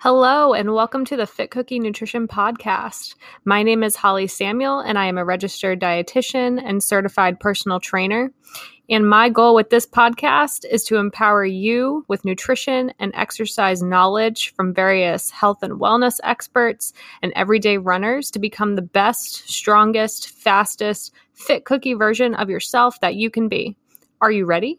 Hello, and welcome to the Fit Cookie Nutrition Podcast. My name is Holly Samuel, and I am a registered dietitian and certified personal trainer. And my goal with this podcast is to empower you with nutrition and exercise knowledge from various health and wellness experts and everyday runners to become the best, strongest, fastest, fit cookie version of yourself that you can be. Are you ready?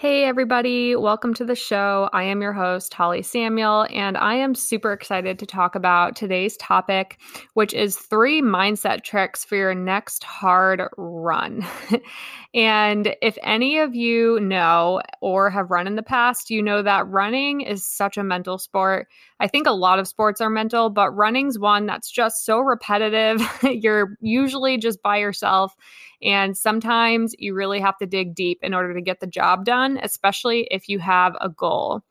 Hey, everybody, welcome to the show. I am your host, Holly Samuel, and I am super excited to talk about today's topic, which is three mindset tricks for your next hard run. and if any of you know or have run in the past, you know that running is such a mental sport. I think a lot of sports are mental, but running's one that's just so repetitive. You're usually just by yourself and sometimes you really have to dig deep in order to get the job done, especially if you have a goal.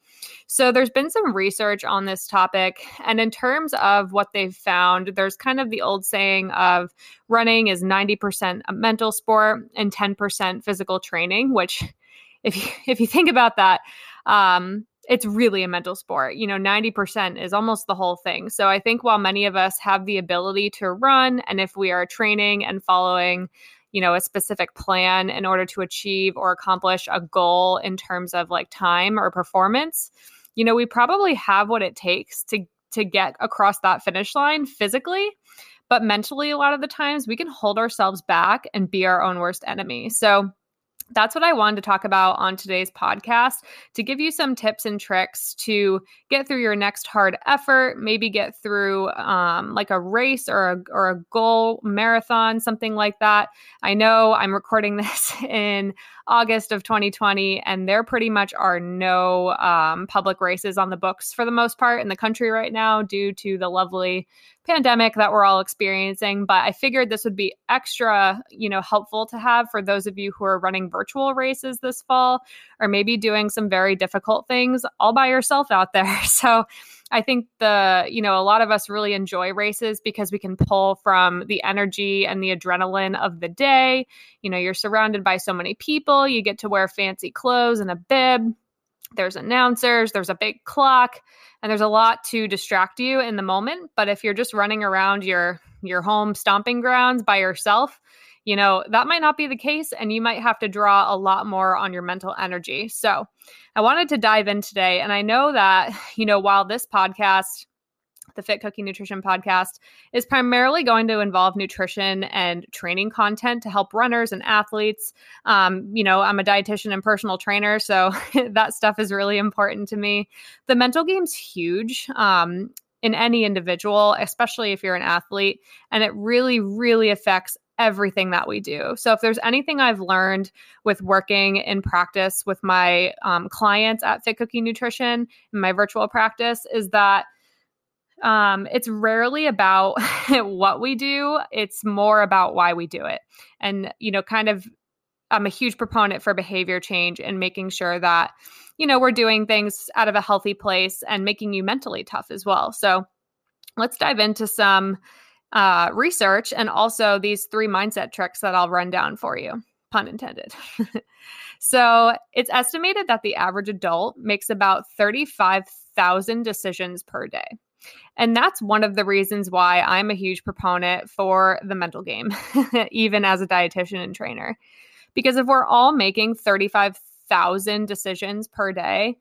So, there's been some research on this topic. And in terms of what they've found, there's kind of the old saying of running is 90% a mental sport and 10% physical training, which, if you, if you think about that, um, it's really a mental sport. You know, 90% is almost the whole thing. So I think while many of us have the ability to run, and if we are training and following you know a specific plan in order to achieve or accomplish a goal in terms of like time or performance you know we probably have what it takes to to get across that finish line physically but mentally a lot of the times we can hold ourselves back and be our own worst enemy. So that's what I wanted to talk about on today's podcast to give you some tips and tricks to get through your next hard effort, maybe get through um, like a race or a, or a goal marathon, something like that. I know I'm recording this in August of 2020, and there pretty much are no um, public races on the books for the most part in the country right now due to the lovely pandemic that we're all experiencing. But I figured this would be extra, you know, helpful to have for those of you who are running virtual races this fall, or maybe doing some very difficult things all by yourself out there. So I think the, you know, a lot of us really enjoy races because we can pull from the energy and the adrenaline of the day. You know, you're surrounded by so many people, you get to wear fancy clothes and a bib there's announcers, there's a big clock, and there's a lot to distract you in the moment. But if you're just running around your your home stomping grounds by yourself, you know, that might not be the case and you might have to draw a lot more on your mental energy. So, I wanted to dive in today and I know that, you know, while this podcast the Fit Cookie Nutrition podcast, is primarily going to involve nutrition and training content to help runners and athletes. Um, you know, I'm a dietitian and personal trainer, so that stuff is really important to me. The mental game's huge. Um, in any individual, especially if you're an athlete, and it really, really affects everything that we do. So, if there's anything I've learned with working in practice with my um, clients at Fit Cookie Nutrition in my virtual practice, is that um, it's rarely about what we do, it's more about why we do it. And, you know, kind of, I'm a huge proponent for behavior change and making sure that, you know, we're doing things out of a healthy place and making you mentally tough as well. So let's dive into some uh, research and also these three mindset tricks that I'll run down for you, pun intended. so it's estimated that the average adult makes about 35,000 decisions per day. And that's one of the reasons why I'm a huge proponent for the mental game, even as a dietitian and trainer. Because if we're all making 35,000 decisions per day,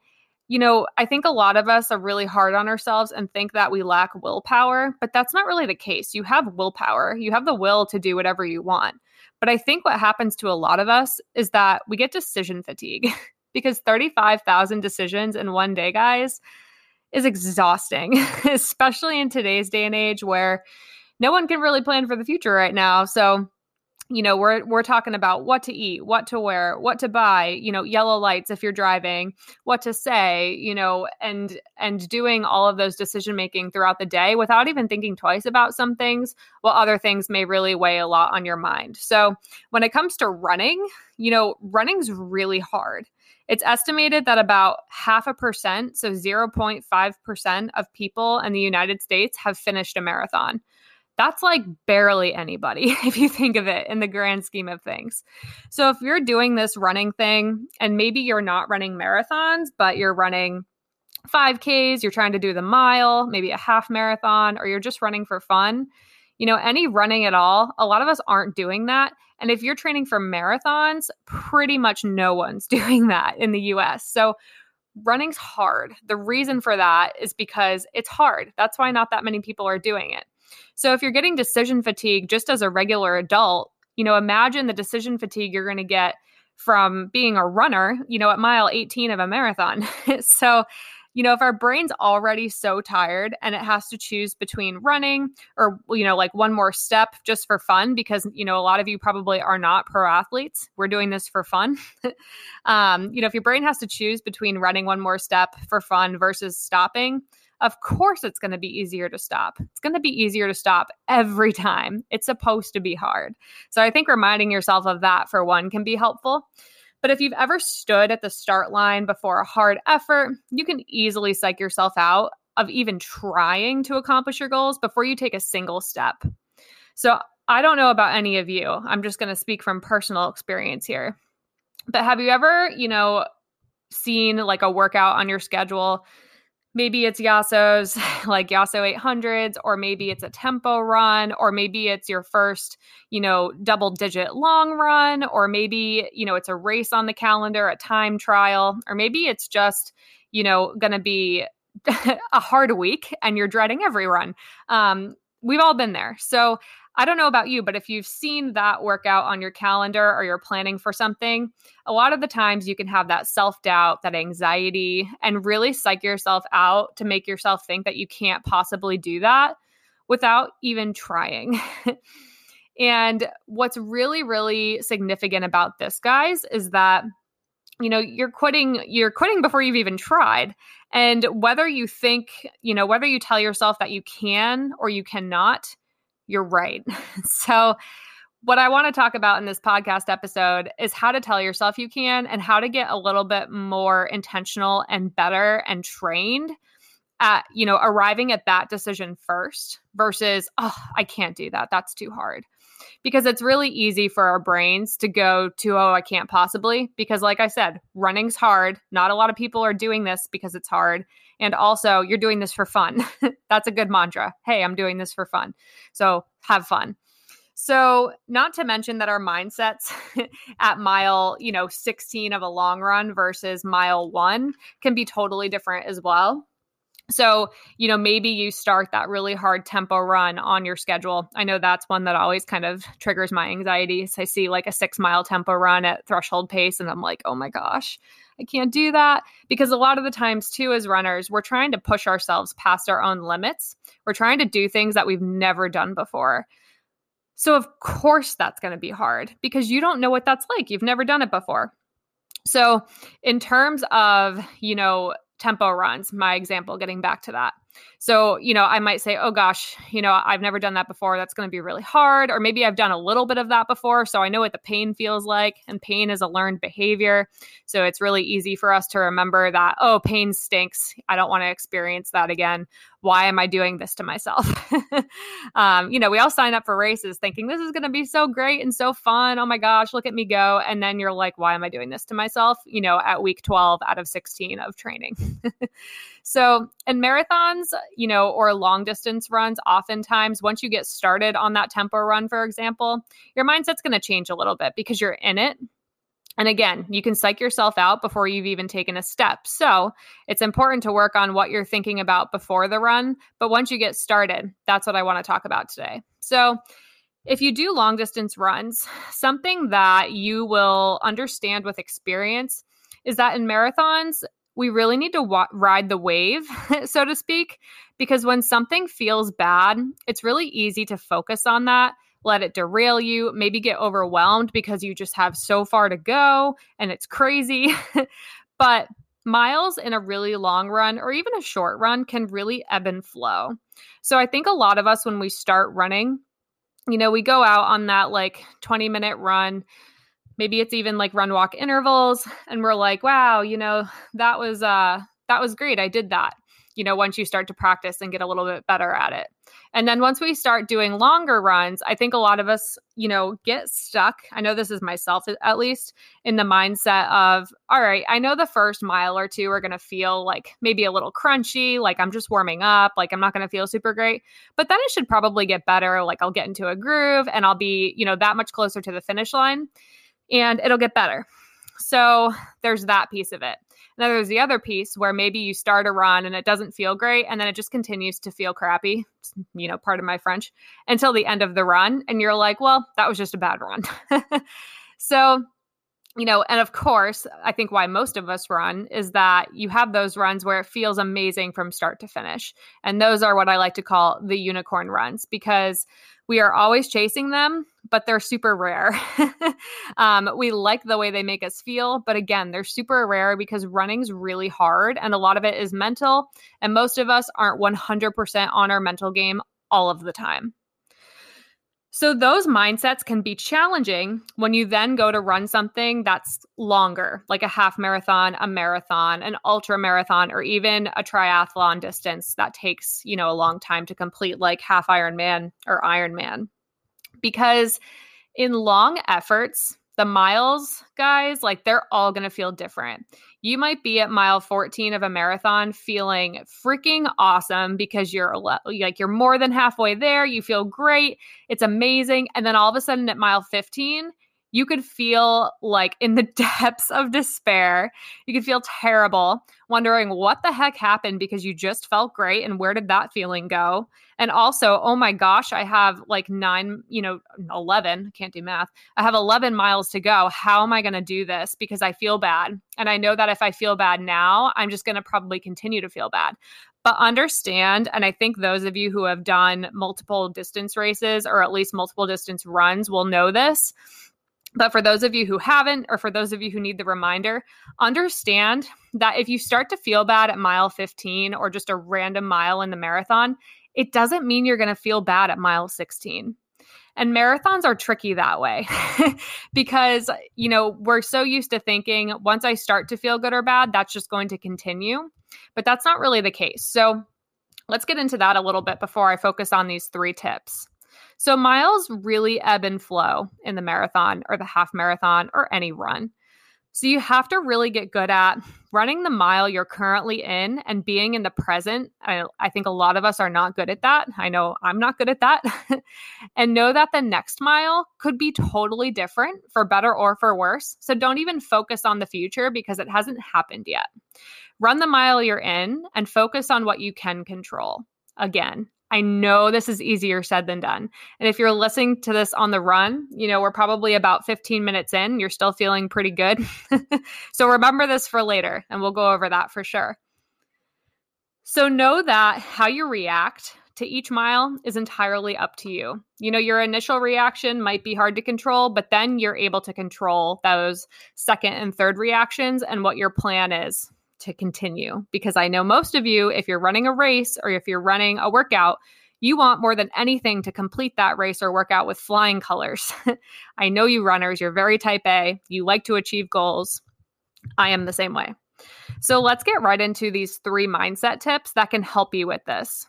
you know, I think a lot of us are really hard on ourselves and think that we lack willpower, but that's not really the case. You have willpower, you have the will to do whatever you want. But I think what happens to a lot of us is that we get decision fatigue because 35,000 decisions in one day, guys, is exhausting, especially in today's day and age where no one can really plan for the future right now. So, you know we're we're talking about what to eat what to wear what to buy you know yellow lights if you're driving what to say you know and and doing all of those decision making throughout the day without even thinking twice about some things while other things may really weigh a lot on your mind. So when it comes to running you know running's really hard. It's estimated that about half a percent so 0.5% of people in the united states have finished a marathon that's like barely anybody if you think of it in the grand scheme of things. So if you're doing this running thing and maybe you're not running marathons, but you're running 5Ks, you're trying to do the mile, maybe a half marathon, or you're just running for fun, you know, any running at all, a lot of us aren't doing that. And if you're training for marathons, pretty much no one's doing that in the US. So running's hard. The reason for that is because it's hard. That's why not that many people are doing it. So if you're getting decision fatigue just as a regular adult, you know, imagine the decision fatigue you're going to get from being a runner, you know, at mile 18 of a marathon. so, you know, if our brain's already so tired and it has to choose between running or, you know, like one more step just for fun, because, you know, a lot of you probably are not pro athletes. We're doing this for fun. um, you know, if your brain has to choose between running one more step for fun versus stopping, of course it's going to be easier to stop. It's going to be easier to stop every time. It's supposed to be hard. So I think reminding yourself of that for one can be helpful. But if you've ever stood at the start line before a hard effort, you can easily psych yourself out of even trying to accomplish your goals before you take a single step. So I don't know about any of you. I'm just going to speak from personal experience here. But have you ever, you know, seen like a workout on your schedule maybe it's Yasso's like Yaso 800s, or maybe it's a tempo run, or maybe it's your first, you know, double digit long run, or maybe, you know, it's a race on the calendar, a time trial, or maybe it's just, you know, going to be a hard week and you're dreading every run. Um, we've all been there. So I don't know about you, but if you've seen that workout on your calendar or you're planning for something, a lot of the times you can have that self doubt, that anxiety, and really psych yourself out to make yourself think that you can't possibly do that without even trying. and what's really, really significant about this, guys, is that you know you're quitting you're quitting before you've even tried and whether you think you know whether you tell yourself that you can or you cannot you're right. so, what I want to talk about in this podcast episode is how to tell yourself you can and how to get a little bit more intentional and better and trained at, you know, arriving at that decision first versus, oh, I can't do that. That's too hard. Because it's really easy for our brains to go to, oh, I can't possibly. Because, like I said, running's hard. Not a lot of people are doing this because it's hard. And also, you're doing this for fun. That's a good mantra. Hey, I'm doing this for fun. So have fun. So, not to mention that our mindsets at mile, you know, 16 of a long run versus mile 1 can be totally different as well. So, you know, maybe you start that really hard tempo run on your schedule. I know that's one that always kind of triggers my anxiety. So I see like a six mile tempo run at threshold pace, and I'm like, oh my gosh, I can't do that. Because a lot of the times, too, as runners, we're trying to push ourselves past our own limits. We're trying to do things that we've never done before. So, of course, that's going to be hard because you don't know what that's like. You've never done it before. So, in terms of, you know, tempo runs, my example, getting back to that. So, you know, I might say, oh gosh, you know, I've never done that before. That's going to be really hard. Or maybe I've done a little bit of that before. So I know what the pain feels like. And pain is a learned behavior. So it's really easy for us to remember that, oh, pain stinks. I don't want to experience that again. Why am I doing this to myself? um, you know, we all sign up for races thinking this is going to be so great and so fun. Oh my gosh, look at me go. And then you're like, why am I doing this to myself? You know, at week 12 out of 16 of training. so in marathons, you know, or long distance runs, oftentimes once you get started on that tempo run, for example, your mindset's going to change a little bit because you're in it. And again, you can psych yourself out before you've even taken a step. So it's important to work on what you're thinking about before the run. But once you get started, that's what I want to talk about today. So if you do long distance runs, something that you will understand with experience is that in marathons, we really need to wa- ride the wave, so to speak, because when something feels bad, it's really easy to focus on that let it derail you, maybe get overwhelmed because you just have so far to go and it's crazy. but miles in a really long run or even a short run can really ebb and flow. So I think a lot of us, when we start running, you know, we go out on that like 20 minute run. Maybe it's even like run walk intervals and we're like, wow, you know, that was uh that was great. I did that. You know, once you start to practice and get a little bit better at it. And then once we start doing longer runs, I think a lot of us, you know, get stuck. I know this is myself at least in the mindset of, all right, I know the first mile or two are going to feel like maybe a little crunchy, like I'm just warming up, like I'm not going to feel super great. But then it should probably get better. Like I'll get into a groove and I'll be, you know, that much closer to the finish line and it'll get better. So there's that piece of it. And then there's the other piece where maybe you start a run and it doesn't feel great and then it just continues to feel crappy, you know, part of my French, until the end of the run. And you're like, well, that was just a bad run. so, you know, and of course, I think why most of us run is that you have those runs where it feels amazing from start to finish. And those are what I like to call the unicorn runs because we are always chasing them, but they're super rare. um, we like the way they make us feel, but again, they're super rare because running's really hard and a lot of it is mental. And most of us aren't 100% on our mental game all of the time. So, those mindsets can be challenging when you then go to run something that's longer, like a half marathon, a marathon, an ultra marathon, or even a triathlon distance that takes, you know, a long time to complete, like half Ironman or Ironman. Because in long efforts, the miles guys, like they're all going to feel different. You might be at mile 14 of a marathon feeling freaking awesome because you're like you're more than halfway there, you feel great, it's amazing, and then all of a sudden at mile 15, you could feel like in the depths of despair. You could feel terrible, wondering what the heck happened because you just felt great and where did that feeling go? And also, oh my gosh, I have like nine, you know, 11, can't do math. I have 11 miles to go. How am I going to do this? Because I feel bad. And I know that if I feel bad now, I'm just going to probably continue to feel bad but understand and i think those of you who have done multiple distance races or at least multiple distance runs will know this but for those of you who haven't, or for those of you who need the reminder, understand that if you start to feel bad at mile 15 or just a random mile in the marathon, it doesn't mean you're going to feel bad at mile 16. And marathons are tricky that way because, you know, we're so used to thinking once I start to feel good or bad, that's just going to continue. But that's not really the case. So let's get into that a little bit before I focus on these three tips. So miles really ebb and flow in the marathon or the half marathon or any run. So you have to really get good at running the mile you're currently in and being in the present. I, I think a lot of us are not good at that. I know I'm not good at that. and know that the next mile could be totally different for better or for worse. So don't even focus on the future because it hasn't happened yet. Run the mile you're in and focus on what you can control. Again, I know this is easier said than done. And if you're listening to this on the run, you know, we're probably about 15 minutes in, you're still feeling pretty good. so remember this for later, and we'll go over that for sure. So know that how you react to each mile is entirely up to you. You know, your initial reaction might be hard to control, but then you're able to control those second and third reactions and what your plan is to continue because I know most of you, if you're running a race or if you're running a workout, you want more than anything to complete that race or workout with flying colors. I know you runners, you're very type A, you like to achieve goals. I am the same way. So let's get right into these three mindset tips that can help you with this.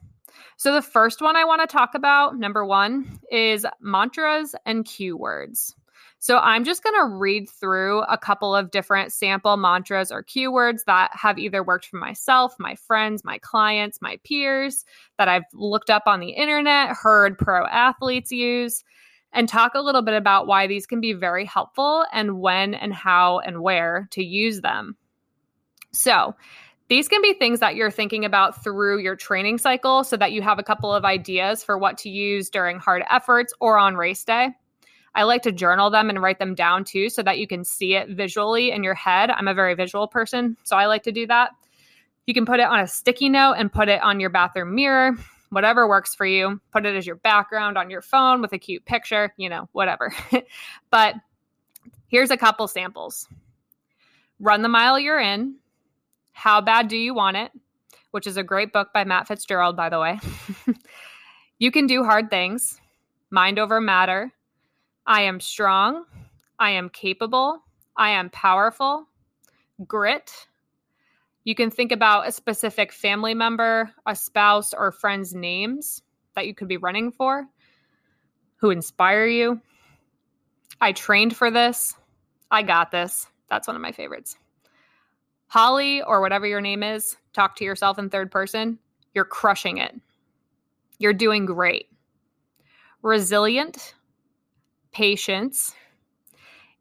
So, the first one I want to talk about, number one, is mantras and cue words. So I'm just going to read through a couple of different sample mantras or keywords that have either worked for myself, my friends, my clients, my peers, that I've looked up on the internet, heard pro athletes use, and talk a little bit about why these can be very helpful and when and how and where to use them. So, these can be things that you're thinking about through your training cycle so that you have a couple of ideas for what to use during hard efforts or on race day. I like to journal them and write them down too so that you can see it visually in your head. I'm a very visual person, so I like to do that. You can put it on a sticky note and put it on your bathroom mirror. whatever works for you. Put it as your background on your phone with a cute picture, you know, whatever. but here's a couple samples Run the Mile You're In, How Bad Do You Want It, which is a great book by Matt Fitzgerald, by the way. you Can Do Hard Things, Mind Over Matter, I Am Strong, I Am Capable, I Am Powerful, Grit, you can think about a specific family member, a spouse, or friend's names that you could be running for who inspire you. I trained for this. I got this. That's one of my favorites. Holly, or whatever your name is, talk to yourself in third person. You're crushing it. You're doing great. Resilient, patience,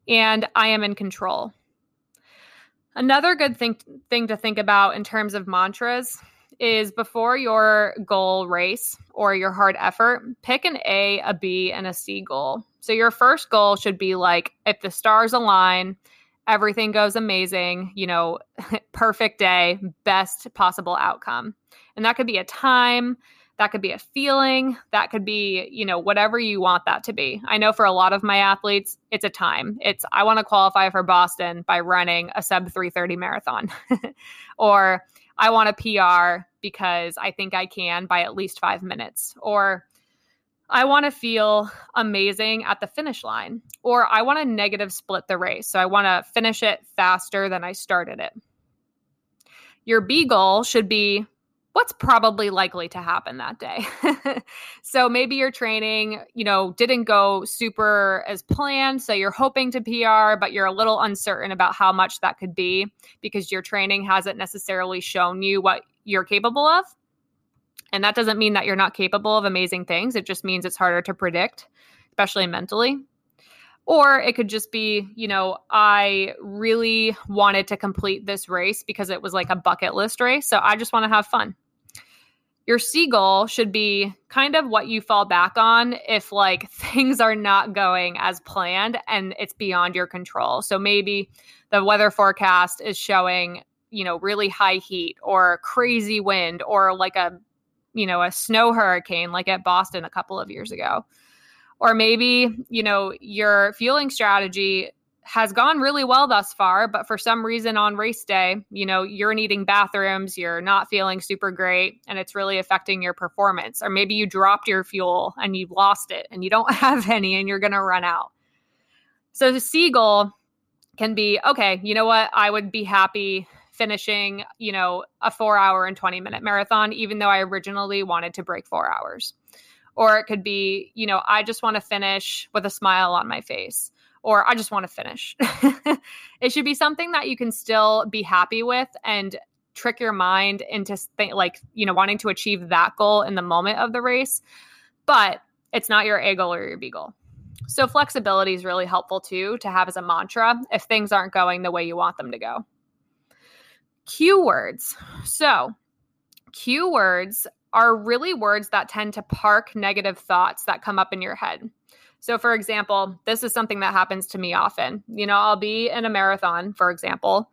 and I am in control. Another good thing thing to think about in terms of mantras is before your goal race or your hard effort, pick an A, a B, and a C goal. So your first goal should be like if the stars align, everything goes amazing, you know, perfect day, best possible outcome. And that could be a time, that could be a feeling, that could be, you know, whatever you want that to be. I know for a lot of my athletes, it's a time. It's I want to qualify for Boston by running a sub 330 marathon. or I want a PR because I think I can by at least 5 minutes. Or I want to feel amazing at the finish line, or I want to negative split the race. So I want to finish it faster than I started it. Your B goal should be what's probably likely to happen that day. so maybe your training, you know, didn't go super as planned. So you're hoping to PR, but you're a little uncertain about how much that could be because your training hasn't necessarily shown you what you're capable of. And that doesn't mean that you're not capable of amazing things. It just means it's harder to predict, especially mentally. Or it could just be, you know, I really wanted to complete this race because it was like a bucket list race. So I just want to have fun your goal should be kind of what you fall back on if like things are not going as planned and it's beyond your control. So maybe the weather forecast is showing, you know, really high heat or crazy wind or like a, you know, a snow hurricane like at Boston a couple of years ago. Or maybe, you know, your fueling strategy has gone really well thus far, but for some reason on race day, you know, you're needing bathrooms, you're not feeling super great, and it's really affecting your performance. Or maybe you dropped your fuel and you lost it and you don't have any and you're going to run out. So the goal can be okay, you know what? I would be happy finishing, you know, a four hour and 20 minute marathon, even though I originally wanted to break four hours. Or it could be, you know, I just want to finish with a smile on my face or I just want to finish. it should be something that you can still be happy with and trick your mind into like, you know, wanting to achieve that goal in the moment of the race, but it's not your A goal or your B goal. So flexibility is really helpful too to have as a mantra if things aren't going the way you want them to go. Cue words. So, cue words are really words that tend to park negative thoughts that come up in your head. So, for example, this is something that happens to me often. You know, I'll be in a marathon, for example,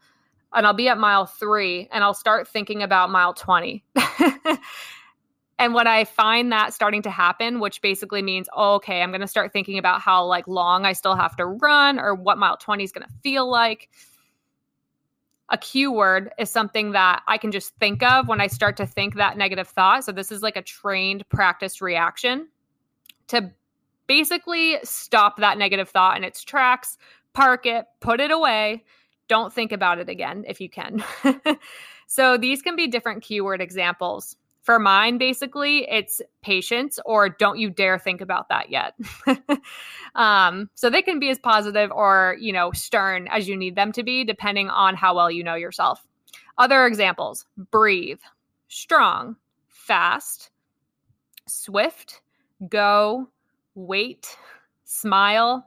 and I'll be at mile three and I'll start thinking about mile 20. and when I find that starting to happen, which basically means, oh, okay, I'm going to start thinking about how like long I still have to run or what mile 20 is going to feel like. A cue word is something that I can just think of when I start to think that negative thought. So this is like a trained practice reaction to basically stop that negative thought in its tracks, park it, put it away. Don't think about it again if you can. so these can be different keyword examples. For mine, basically, it's patience or don't you dare think about that yet. um, so they can be as positive or, you know, stern as you need them to be, depending on how well you know yourself. Other examples breathe, strong, fast, swift, go, wait, smile,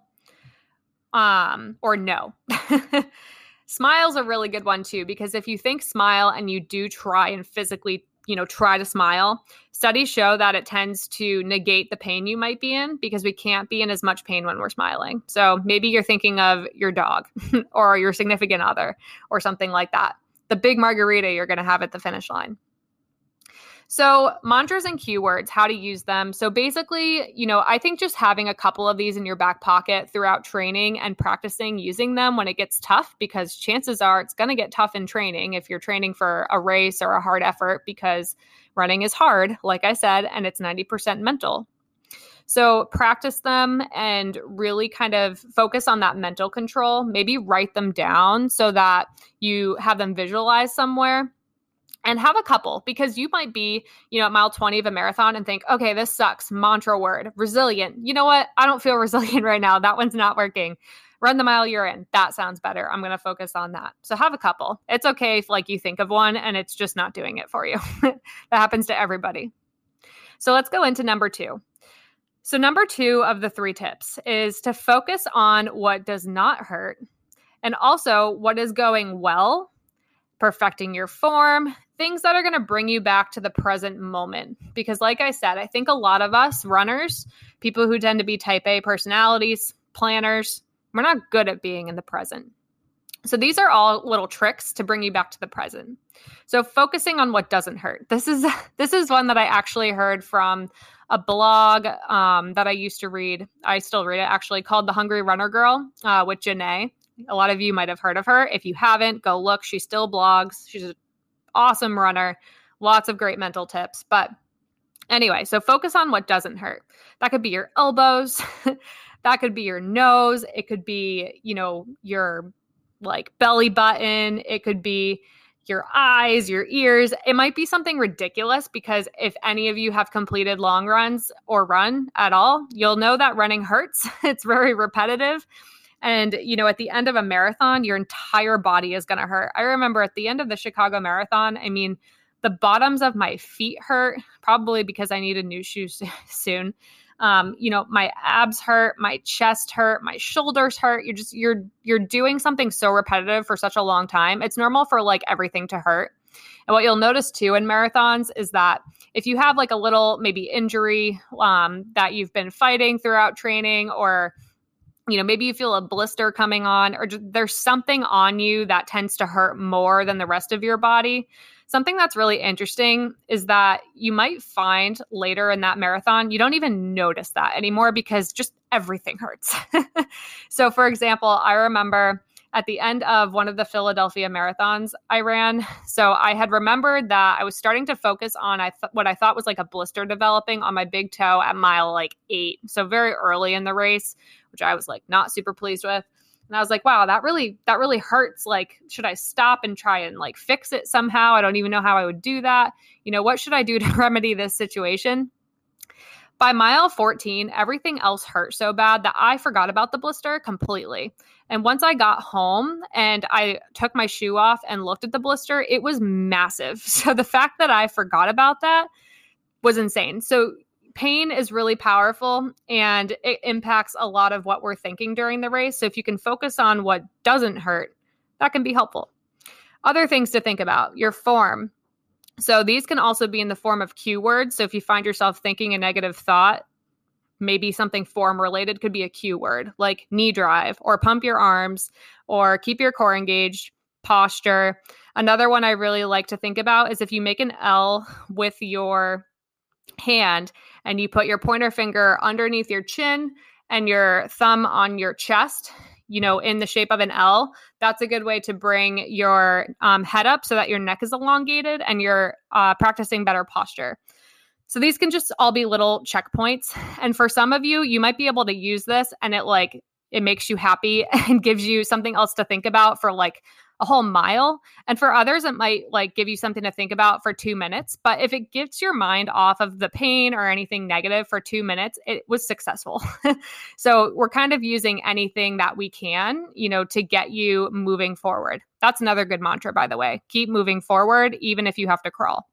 um, or no. Smile's a really good one too, because if you think smile and you do try and physically, you know, try to smile, studies show that it tends to negate the pain you might be in because we can't be in as much pain when we're smiling. So maybe you're thinking of your dog or your significant other or something like that. The big margarita you're going to have at the finish line. So, mantras and keywords, how to use them. So, basically, you know, I think just having a couple of these in your back pocket throughout training and practicing using them when it gets tough, because chances are it's going to get tough in training if you're training for a race or a hard effort, because running is hard, like I said, and it's 90% mental. So, practice them and really kind of focus on that mental control. Maybe write them down so that you have them visualized somewhere and have a couple because you might be, you know, at mile 20 of a marathon and think, okay, this sucks. Mantra word, resilient. You know what? I don't feel resilient right now. That one's not working. Run the mile you're in. That sounds better. I'm going to focus on that. So have a couple. It's okay if like you think of one and it's just not doing it for you. that happens to everybody. So let's go into number two. So, number two of the three tips is to focus on what does not hurt and also what is going well, perfecting your form, things that are going to bring you back to the present moment. Because, like I said, I think a lot of us runners, people who tend to be type A personalities, planners, we're not good at being in the present. So these are all little tricks to bring you back to the present. So focusing on what doesn't hurt. This is this is one that I actually heard from a blog um, that I used to read. I still read it actually called The Hungry Runner Girl uh, with Janae. A lot of you might have heard of her. If you haven't, go look. She still blogs. She's an awesome runner. Lots of great mental tips. But anyway, so focus on what doesn't hurt. That could be your elbows. that could be your nose. It could be, you know, your like belly button. It could be your eyes, your ears. It might be something ridiculous because if any of you have completed long runs or run at all, you'll know that running hurts. it's very repetitive. And, you know, at the end of a marathon, your entire body is going to hurt. I remember at the end of the Chicago Marathon, I mean, the bottoms of my feet hurt, probably because I need a new shoe soon. Um, you know my abs hurt my chest hurt my shoulders hurt. You're just you're you're doing something so repetitive for such a long time. It's normal for like everything to hurt. And what you'll notice too in marathons is that if you have like a little maybe injury um, that you've been fighting throughout training or you know maybe you feel a blister coming on or there's something on you that tends to hurt more than the rest of your body Something that's really interesting is that you might find later in that marathon, you don't even notice that anymore because just everything hurts. so, for example, I remember at the end of one of the Philadelphia marathons I ran. So I had remembered that I was starting to focus on I th- what I thought was like a blister developing on my big toe at mile like 8. So very early in the race, which I was like not super pleased with. And I was like, wow, that really that really hurts. Like, should I stop and try and like fix it somehow? I don't even know how I would do that. You know, what should I do to remedy this situation? By mile 14, everything else hurt so bad that I forgot about the blister completely. And once I got home and I took my shoe off and looked at the blister, it was massive. So the fact that I forgot about that was insane. So pain is really powerful and it impacts a lot of what we're thinking during the race. So if you can focus on what doesn't hurt, that can be helpful. Other things to think about your form. So these can also be in the form of cue words. So if you find yourself thinking a negative thought, maybe something form related could be a cue word like knee drive or pump your arms or keep your core engaged, posture. Another one I really like to think about is if you make an L with your hand and you put your pointer finger underneath your chin and your thumb on your chest you know in the shape of an l that's a good way to bring your um, head up so that your neck is elongated and you're uh, practicing better posture. So these can just all be little checkpoints. And for some of you you might be able to use this and it like it makes you happy and gives you something else to think about for like a whole mile. And for others, it might like give you something to think about for two minutes. But if it gets your mind off of the pain or anything negative for two minutes, it was successful. so we're kind of using anything that we can, you know, to get you moving forward. That's another good mantra, by the way. Keep moving forward, even if you have to crawl.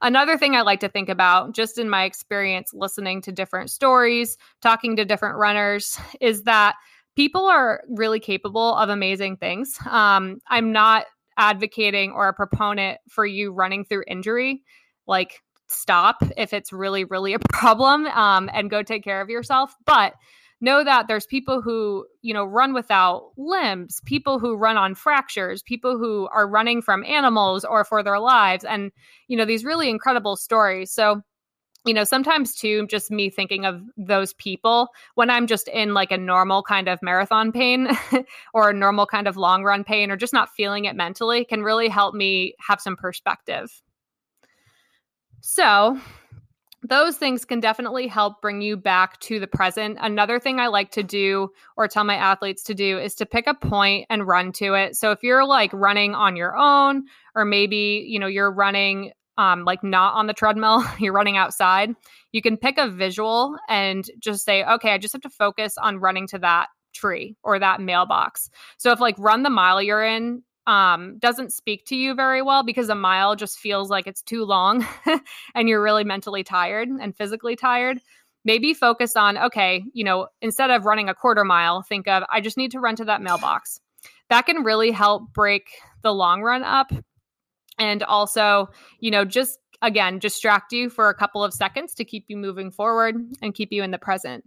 Another thing I like to think about, just in my experience listening to different stories, talking to different runners, is that people are really capable of amazing things. Um, I'm not advocating or a proponent for you running through injury. Like, stop if it's really, really a problem um, and go take care of yourself. But know that there's people who, you know, run without limbs, people who run on fractures, people who are running from animals or for their lives and, you know, these really incredible stories. So, you know, sometimes too, just me thinking of those people when I'm just in like a normal kind of marathon pain or a normal kind of long run pain or just not feeling it mentally can really help me have some perspective. So, those things can definitely help bring you back to the present. Another thing I like to do or tell my athletes to do is to pick a point and run to it. So if you're like running on your own or maybe, you know, you're running um, like not on the treadmill, you're running outside, you can pick a visual and just say, okay, I just have to focus on running to that tree or that mailbox. So if like run the mile you're in um doesn't speak to you very well because a mile just feels like it's too long and you're really mentally tired and physically tired maybe focus on okay you know instead of running a quarter mile think of i just need to run to that mailbox that can really help break the long run up and also, you know, just again, distract you for a couple of seconds to keep you moving forward and keep you in the present.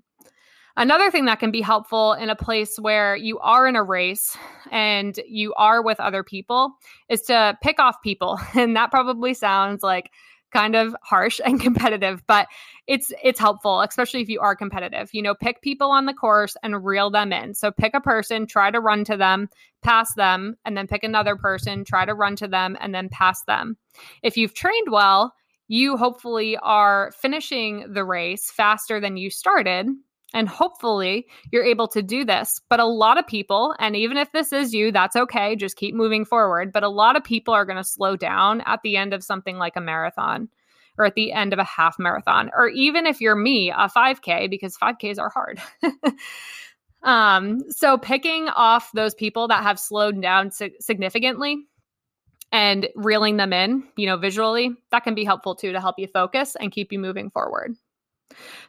Another thing that can be helpful in a place where you are in a race and you are with other people is to pick off people. And that probably sounds like kind of harsh and competitive, but it's it's helpful, especially if you are competitive. You know, pick people on the course and reel them in. So pick a person, try to run to them, pass them, and then pick another person, try to run to them and then pass them. If you've trained well, you hopefully are finishing the race faster than you started and hopefully you're able to do this. But a lot of people, and even if this is you, that's okay. Just keep moving forward. But a lot of people are going to slow down at the end of something like a marathon or at the end of a half marathon, or even if you're me, a 5K, because 5Ks are hard. um, so picking off those people that have slowed down significantly and reeling them in, you know, visually, that can be helpful too to help you focus and keep you moving forward.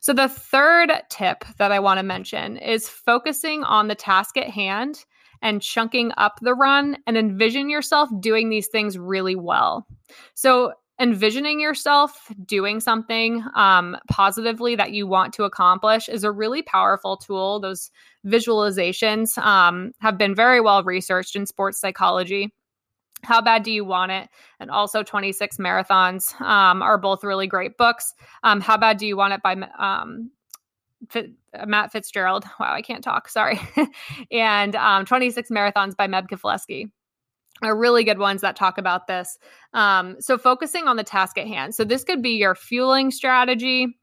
So, the third tip that I want to mention is focusing on the task at hand and chunking up the run and envision yourself doing these things really well. So, envisioning yourself doing something um, positively that you want to accomplish is a really powerful tool. Those visualizations um, have been very well researched in sports psychology. How Bad Do You Want It? And also 26 Marathons um, are both really great books. Um, How Bad Do You Want It by um, Fit, uh, Matt Fitzgerald. Wow, I can't talk. Sorry. and um, 26 Marathons by Meb Keflezighi are really good ones that talk about this. Um, so focusing on the task at hand. So this could be your fueling strategy.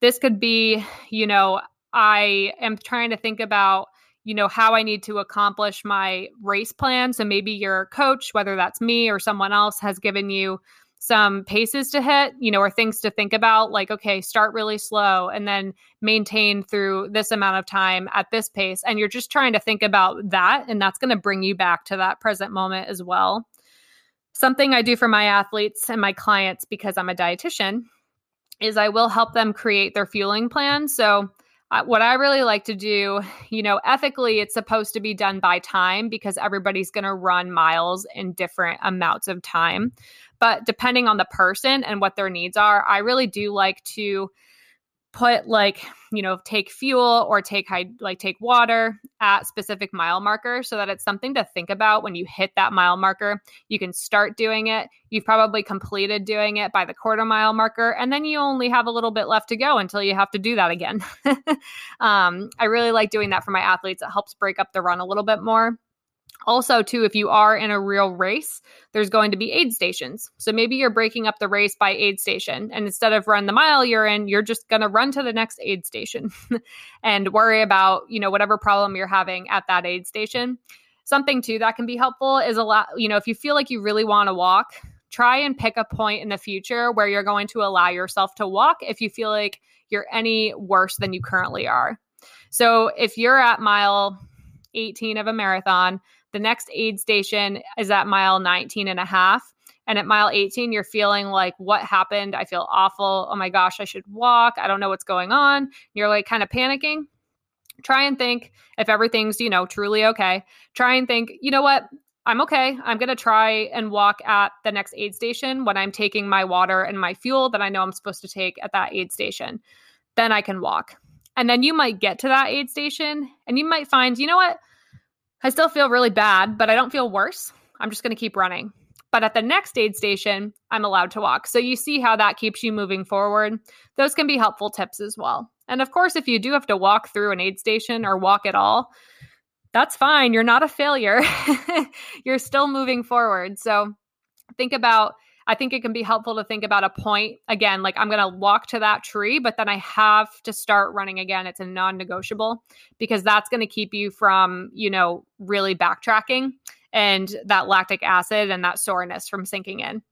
This could be, you know, I am trying to think about you know how i need to accomplish my race plan so maybe your coach whether that's me or someone else has given you some paces to hit you know or things to think about like okay start really slow and then maintain through this amount of time at this pace. And you're just trying to think about that and that's going to bring you back to that present moment as well. Something i do for my athletes and my clients because i'm a dietitian is i will help them create their fueling plan. So what I really like to do, you know, ethically, it's supposed to be done by time because everybody's going to run miles in different amounts of time. But depending on the person and what their needs are, I really do like to put like you know take fuel or take high like take water at specific mile markers so that it's something to think about when you hit that mile marker. You can start doing it. You've probably completed doing it by the quarter mile marker and then you only have a little bit left to go until you have to do that again. Um, i really like doing that for my athletes. It helps break up the run a little bit more also, too, if you are in a real race, there's going to be aid stations. So maybe you're breaking up the race by aid station. And instead of run the mile you're in, you're just going to run to the next aid station and worry about, you know, whatever problem you're having at that aid station. Something too that can be helpful is a lot, you know, if you feel like you really want to walk, try and pick a point in the future where you're going to allow yourself to walk if you feel like you're any worse than you currently are. So if you're at mile 18 of a marathon, the next aid station is at mile 19 and a half. And at mile 18, you're feeling like, what happened? I feel awful. Oh my gosh, I should walk. I don't know what's going on. You're like kind of panicking. Try and think if everything's, you know, truly okay. Try and think, you know what? I'm okay. I'm going to try and walk at the next aid station when I'm taking my water and my fuel that I know I'm supposed to take at that aid station. Then I can walk. And then you might get to that aid station and you might find, you know what? I still feel really bad, but I don't feel worse. I'm just going to keep running. But at the next aid station, I'm allowed to walk. So you see how that keeps you moving forward. Those can be helpful tips as well. And of course, if you do have to walk through an aid station or walk at all, that's fine. You're not a failure. You're still moving forward. So think about I think it can be helpful to think about a point again, like I'm going to walk to that tree, but then I have to start running again. It's a non negotiable because that's going to keep you from, you know, really backtracking and that lactic acid and that soreness from sinking in.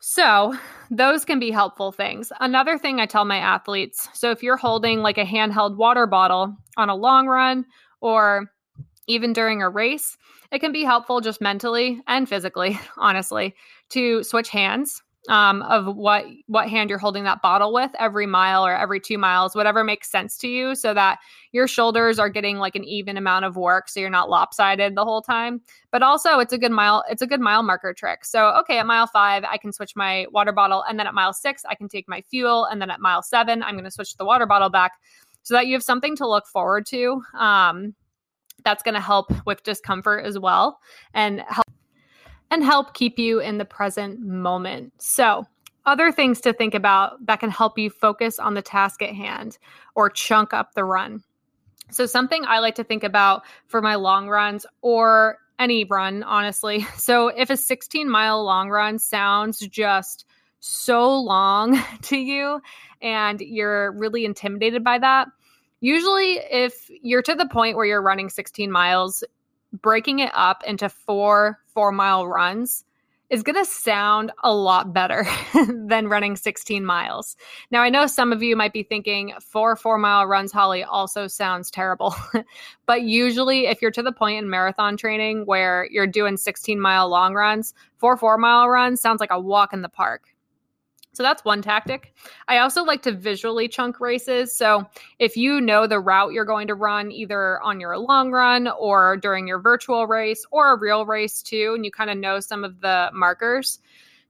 So, those can be helpful things. Another thing I tell my athletes so, if you're holding like a handheld water bottle on a long run or even during a race, it can be helpful just mentally and physically, honestly, to switch hands um, of what what hand you're holding that bottle with every mile or every two miles, whatever makes sense to you, so that your shoulders are getting like an even amount of work, so you're not lopsided the whole time. But also, it's a good mile it's a good mile marker trick. So, okay, at mile five, I can switch my water bottle, and then at mile six, I can take my fuel, and then at mile seven, I'm going to switch the water bottle back, so that you have something to look forward to. Um, that's going to help with discomfort as well and help and help keep you in the present moment. So, other things to think about that can help you focus on the task at hand or chunk up the run. So, something I like to think about for my long runs or any run, honestly. So, if a 16 mile long run sounds just so long to you and you're really intimidated by that, Usually, if you're to the point where you're running 16 miles, breaking it up into four four mile runs is going to sound a lot better than running 16 miles. Now, I know some of you might be thinking four four mile runs, Holly, also sounds terrible. but usually, if you're to the point in marathon training where you're doing 16 mile long runs, four four mile runs sounds like a walk in the park. So that's one tactic. I also like to visually chunk races. So if you know the route you're going to run, either on your long run or during your virtual race or a real race too, and you kind of know some of the markers,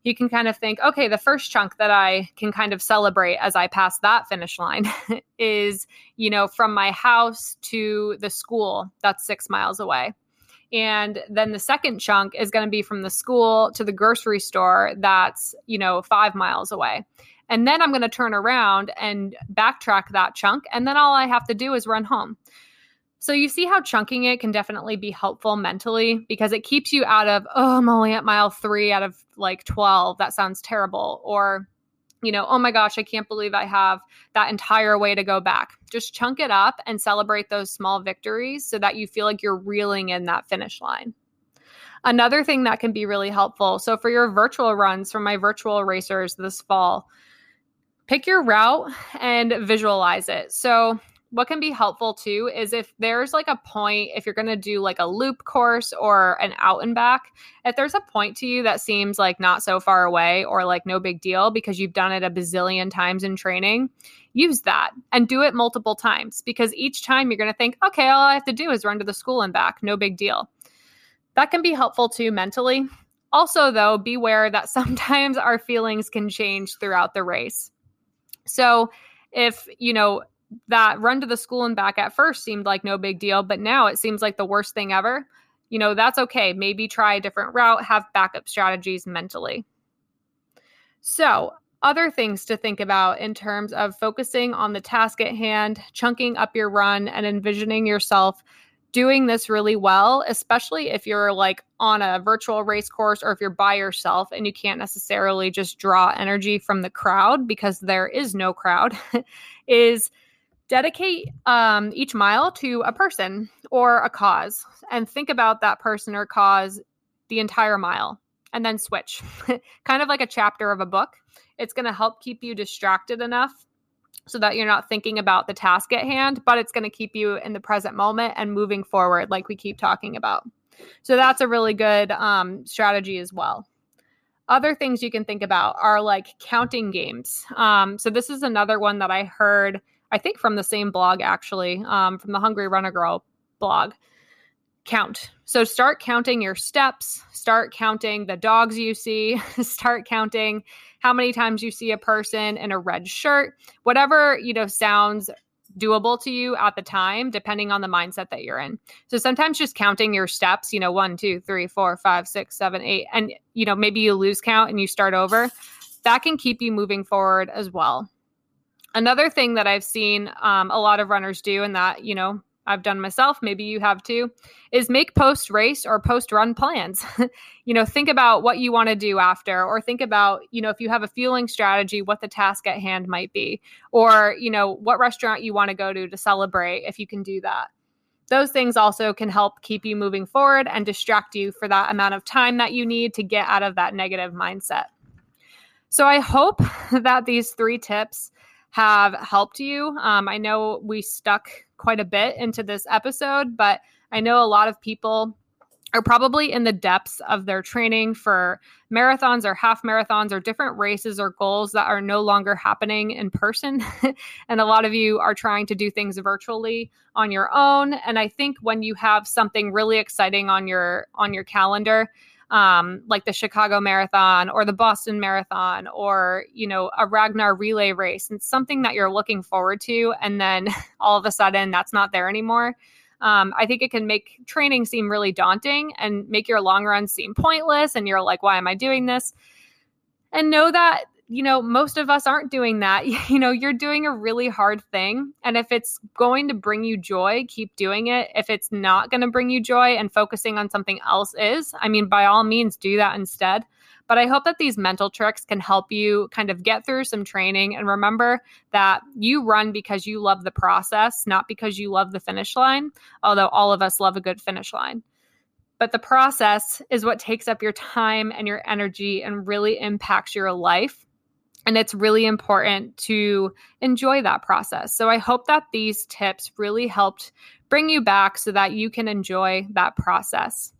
you can kind of think, okay, the first chunk that I can kind of celebrate as I pass that finish line is, you know, from my house to the school that's six miles away. And then the second chunk is going to be from the school to the grocery store that's, you know, five miles away. And then I'm going to turn around and backtrack that chunk. And then all I have to do is run home. So you see how chunking it can definitely be helpful mentally because it keeps you out of, oh, I'm only at mile three out of like 12. That sounds terrible. Or, you know, oh my gosh, I can't believe I have that entire way to go back. Just chunk it up and celebrate those small victories so that you feel like you're reeling in that finish line. Another thing that can be really helpful so, for your virtual runs from my virtual racers this fall, pick your route and visualize it. So, what can be helpful too is if there's like a point, if you're going to do like a loop course or an out and back, if there's a point to you that seems like not so far away or like no big deal because you've done it a bazillion times in training, use that and do it multiple times because each time you're going to think, okay, all I have to do is run to the school and back, no big deal. That can be helpful too mentally. Also, though, beware that sometimes our feelings can change throughout the race. So, if you know that run to the school and back at first seemed like no big deal, but now it seems like the worst thing ever, you know, that's okay. Maybe try a different route, have backup strategies mentally. So, other things to think about in terms of focusing on the task at hand, chunking up your run, and envisioning yourself doing this really well, especially if you're like on a virtual race course or if you're by yourself and you can't necessarily just draw energy from the crowd because there is no crowd, is dedicate um, each mile to a person or a cause and think about that person or cause the entire mile and then switch. Kind of like a chapter of a book. It's going to help keep you distracted enough so that you're not thinking about the task at hand but it's going to keep you in the present moment and moving forward like we keep talking about. So that's a really good um, strategy as well. Other things you can think about are like counting games. Um, so this is another one that i heard I think from the same blog actually, um, from the Hungry Runner Girl blog. Count. So start counting your steps, start counting the dogs you see, start counting how many times you see a person in a red shirt, whatever, you know, sounds doable to you at the time, depending on the mindset that you're in. So sometimes just counting your steps, you know, one, two, three, four, five, six, seven, eight, and, you know, maybe you lose count and you start over, that can keep you moving forward as well. Another thing that I've seen um, a lot of runners do, and that, you know, I've done myself, maybe you have too, is make post race or post run plans. you know, think about what you want to do after, or think about, you know, if you have a fueling strategy, what the task at hand might be, or, you know, what restaurant you want to go to to celebrate if you can do that. Those things also can help keep you moving forward and distract you for that amount of time that you need to get out of that negative mindset. So I hope that these three tips have helped you. Um, I know we stuck quite a bit into this episode, but I know a lot of people are probably in the depths of their training for marathons or half marathons or different races or goals that are no longer happening in person. and a lot of you are trying to do things virtually on your own. And I think when you have something really exciting on your on your calendar, um, like the Chicago Marathon or the Boston Marathon or, you know, a Ragnar relay race. It's something that you're looking forward to. And then all of a sudden that's not there anymore. Um, I think it can make training seem really daunting and make your long run seem pointless. And you're like, why am I doing this? And know that you know, most of us aren't doing that. You know, you're doing a really hard thing. And if it's going to bring you joy, keep doing it. If it's not going to bring you joy and focusing on something else is, I mean, by all means, do that instead. But I hope that these mental tricks can help you kind of get through some training and remember that you run because you love the process, not because you love the finish line, although all of us love a good finish line. But the process is what takes up your time and your energy and really impacts your life and it's really important to enjoy that process. So I hope that these tips really helped bring you back so that you can enjoy that process.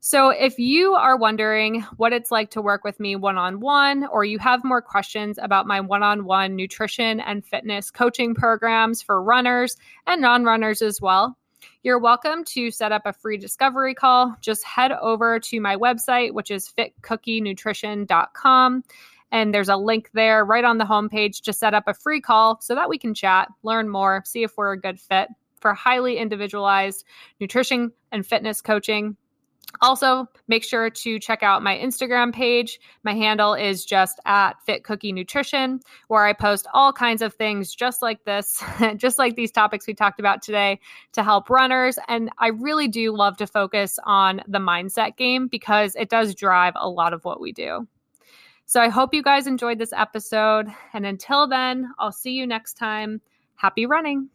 So, if you are wondering what it's like to work with me one on one, or you have more questions about my one on one nutrition and fitness coaching programs for runners and non runners as well, you're welcome to set up a free discovery call. Just head over to my website, which is fitcookienutrition.com. And there's a link there right on the homepage to set up a free call so that we can chat, learn more, see if we're a good fit for highly individualized nutrition and fitness coaching. Also, make sure to check out my Instagram page. My handle is just at Fit Cookie Nutrition, where I post all kinds of things just like this, just like these topics we talked about today to help runners. And I really do love to focus on the mindset game because it does drive a lot of what we do. So I hope you guys enjoyed this episode. And until then, I'll see you next time. Happy running.